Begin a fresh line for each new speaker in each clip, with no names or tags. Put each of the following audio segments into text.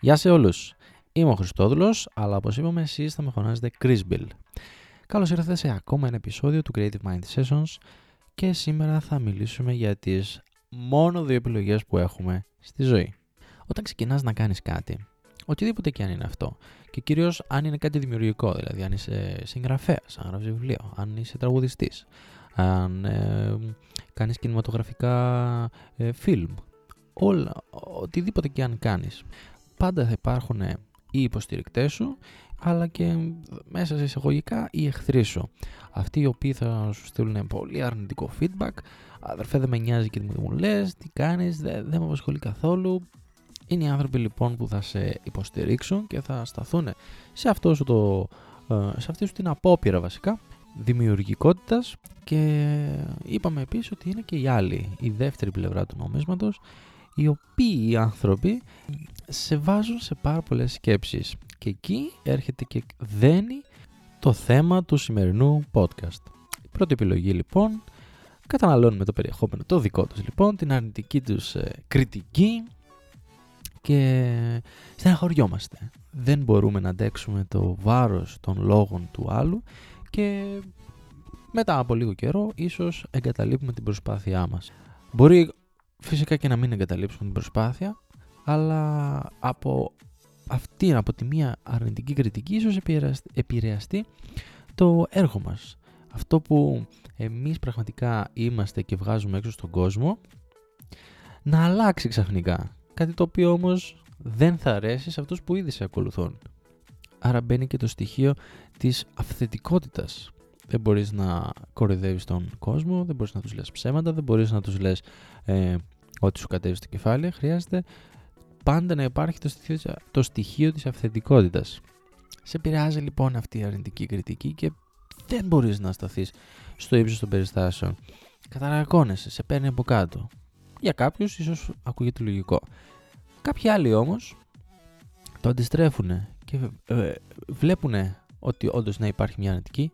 Γεια σε όλους. Είμαι ο Χριστόδουλος, αλλά όπως είπαμε εσείς θα με φωνάζετε Chris Bill. Καλώς ήρθατε σε ακόμα ένα επεισόδιο του Creative Mind Sessions και σήμερα θα μιλήσουμε για τις μόνο δύο επιλογές που έχουμε στη ζωή. Όταν ξεκινάς να κάνεις κάτι, οτιδήποτε και αν είναι αυτό, και κυρίως αν είναι κάτι δημιουργικό, δηλαδή αν είσαι συγγραφέας, αν γράφεις βιβλίο, αν είσαι τραγουδιστής, αν ε, κάνεις κινηματογραφικά ε, φιλμ, όλα, οτιδήποτε και αν κάνεις, πάντα θα υπάρχουν οι υποστηρικτές σου, αλλά και μέσα σε εισαγωγικά οι εχθροί σου. Αυτοί οι οποίοι θα σου στείλουν πολύ αρνητικό feedback, αδερφέ δεν με νοιάζει και μου λες, τι κάνεις, δεν, δεν με απασχολεί καθόλου. Είναι οι άνθρωποι λοιπόν που θα σε υποστηρίξουν και θα σταθούν σε, αυτό σου το, ε, σε αυτή σου την απόπειρα βασικά δημιουργικότητας και είπαμε επίσης ότι είναι και η άλλη, η δεύτερη πλευρά του νομίσματος οι οποίοι οι άνθρωποι σε βάζουν σε πάρα πολλές σκέψεις και εκεί έρχεται και δένει το θέμα του σημερινού podcast. Η πρώτη επιλογή λοιπόν καταναλώνουμε το περιεχόμενο το δικό τους λοιπόν, την αρνητική τους ε, κριτική και στεναχωριόμαστε. Δεν μπορούμε να αντέξουμε το βάρος των λόγων του άλλου και μετά από λίγο καιρό ίσως εγκαταλείπουμε την προσπάθειά μας. Μπορεί φυσικά και να μην εγκαταλείψουμε την προσπάθεια, αλλά από αυτή, από τη μία αρνητική κριτική, ίσως επηρεαστεί το έργο μας. Αυτό που εμείς πραγματικά είμαστε και βγάζουμε έξω στον κόσμο, να αλλάξει ξαφνικά. Κάτι το οποίο όμως δεν θα αρέσει σε αυτούς που ήδη σε ακολουθούν. Άρα μπαίνει και το στοιχείο της αυθεντικότητας. Δεν μπορείς να κοροϊδεύεις τον κόσμο, δεν μπορείς να τους λες ψέματα, δεν μπορείς να τους λες ε, ό,τι σου κατέβει στο κεφάλι. Χρειάζεται πάντα να υπάρχει το στοιχείο, το στοιχείο της αυθεντικότητας. Σε επηρεάζει λοιπόν αυτή η αρνητική κριτική και δεν μπορείς να σταθείς στο ύψος των περιστάσεων. Καταρακώνεσαι, σε παίρνει από κάτω. Για κάποιους ίσως ακούγεται λογικό. Κάποιοι άλλοι όμως το αντιστρέφουν και ε, βλέπουν ότι όντως να υπάρχει μια αρνητική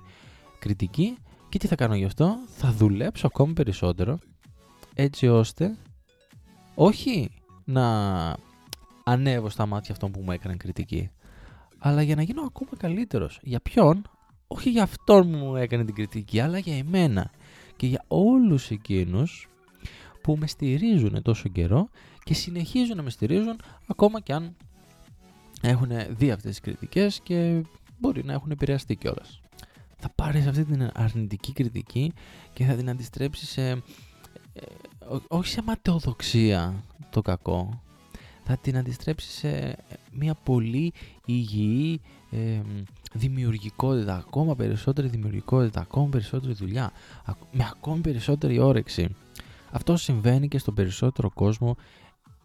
κριτική και τι θα κάνω γι' αυτό, θα δουλέψω ακόμη περισσότερο έτσι ώστε όχι να ανέβω στα μάτια αυτών που μου έκανε κριτική, αλλά για να γίνω ακόμα καλύτερος. Για ποιον; Όχι για αυτόν που μου έκανε την κριτική, αλλά για εμένα και για όλους εκείνους που με στηρίζουν τόσο καιρό και συνεχίζουν να με στηρίζουν ακόμα και αν έχουν δει αυτές τις κριτικές και μπορεί να έχουν επηρεαστεί κιόλας. Θα πάρεις αυτή την αρνητική κριτική και θα την αντιστρέψεις σε όχι σε ματαιοδοξία το κακό, θα την αντιστρέψει σε μια πολύ υγιή ε, δημιουργικότητα, ακόμα περισσότερη δημιουργικότητα, ακόμα περισσότερη δουλειά, με ακόμη περισσότερη όρεξη. Αυτό συμβαίνει και στον περισσότερο κόσμο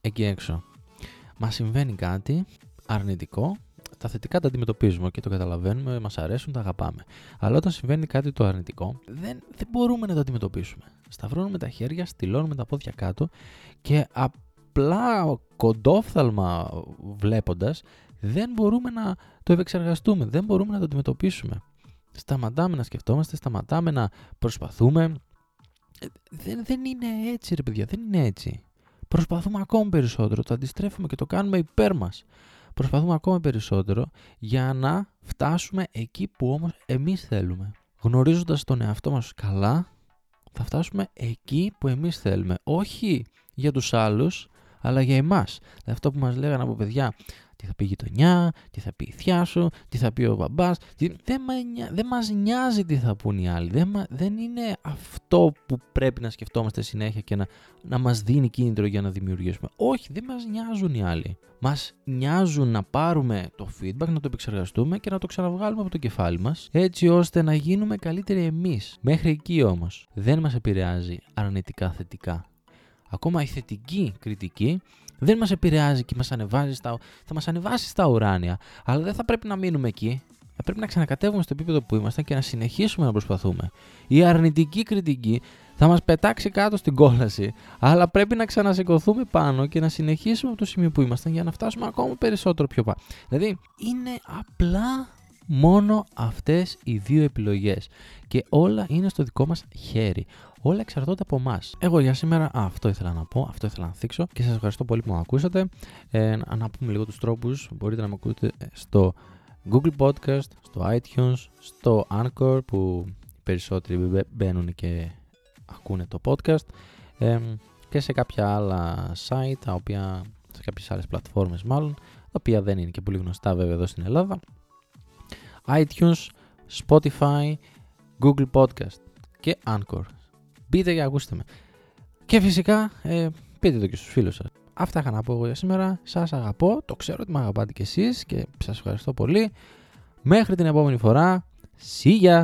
εκεί έξω. Μας συμβαίνει κάτι αρνητικό, τα θετικά τα αντιμετωπίζουμε και το καταλαβαίνουμε, μας αρέσουν, τα αγαπάμε. Αλλά όταν συμβαίνει κάτι το αρνητικό, δεν, δεν μπορούμε να το αντιμετωπίσουμε σταυρώνουμε τα χέρια, στυλώνουμε τα πόδια κάτω και απλά κοντόφθαλμα βλέποντας δεν μπορούμε να το επεξεργαστούμε, δεν μπορούμε να το αντιμετωπίσουμε. Σταματάμε να σκεφτόμαστε, σταματάμε να προσπαθούμε. Ε, δεν, δεν είναι έτσι ρε παιδιά, δεν είναι έτσι. Προσπαθούμε ακόμη περισσότερο, το αντιστρέφουμε και το κάνουμε υπέρ μας. Προσπαθούμε ακόμα περισσότερο για να φτάσουμε εκεί που όμως εμείς θέλουμε. Γνωρίζοντας τον εαυτό μας καλά, θα φτάσουμε εκεί που εμείς θέλουμε. Όχι για τους άλλους, αλλά για εμάς. Δηλαδή αυτό που μας λέγανε από παιδιά, τι θα πει η γειτονιά, τι θα πει η θιά σου, τι θα πει ο μπαμπάς. Δεν, δεν μας νοιάζει τι θα πούν οι άλλοι. Δεν, δεν είναι αυτό που πρέπει να σκεφτόμαστε συνέχεια και να, να μας δίνει κίνητρο για να δημιουργήσουμε. Όχι, δεν μας νοιάζουν οι άλλοι. Μας νοιάζουν να πάρουμε το feedback, να το επεξεργαστούμε και να το ξαναβγάλουμε από το κεφάλι μας, έτσι ώστε να γίνουμε καλύτεροι εμείς. Μέχρι εκεί όμως δεν μας επηρεάζει αρνητικά θετικά. Ακόμα η θετική κριτική δεν μας επηρεάζει και μας ανεβάζει στα, θα μας ανεβάσει στα ουράνια. Αλλά δεν θα πρέπει να μείνουμε εκεί. Θα πρέπει να ξανακατεύουμε στο επίπεδο που ήμασταν και να συνεχίσουμε να προσπαθούμε. Η αρνητική κριτική θα μας πετάξει κάτω στην κόλαση, αλλά πρέπει να ξανασηκωθούμε πάνω και να συνεχίσουμε από το σημείο που ήμασταν για να φτάσουμε ακόμα περισσότερο πιο πάνω. Δηλαδή, είναι απλά μόνο αυτές οι δύο επιλογές και όλα είναι στο δικό μας χέρι. Όλα εξαρτώνται από εμάς. Εγώ για σήμερα αυτό ήθελα να πω, αυτό ήθελα να θίξω και σας ευχαριστώ πολύ που με ακούσατε. Ε, να πούμε λίγο τους τρόπους. Μπορείτε να με ακούτε στο Google Podcast, στο iTunes, στο Anchor που οι περισσότεροι μπαίνουν και ακούνε το podcast ε, και σε κάποια άλλα site, τα οποία, σε κάποιες άλλες πλατφόρμες μάλλον, τα οποία δεν είναι και πολύ γνωστά βέβαια εδώ στην Ελλάδα. iTunes, Spotify, Google Podcast και Anchor. Μπείτε και ακούστε με. Και φυσικά ε, πείτε το και στους φίλους σας. Αυτά είχα να πω εγώ για σήμερα. Σας αγαπώ, το ξέρω ότι με αγαπάτε κι εσείς και σας ευχαριστώ πολύ. Μέχρι την επόμενη φορά. See ya!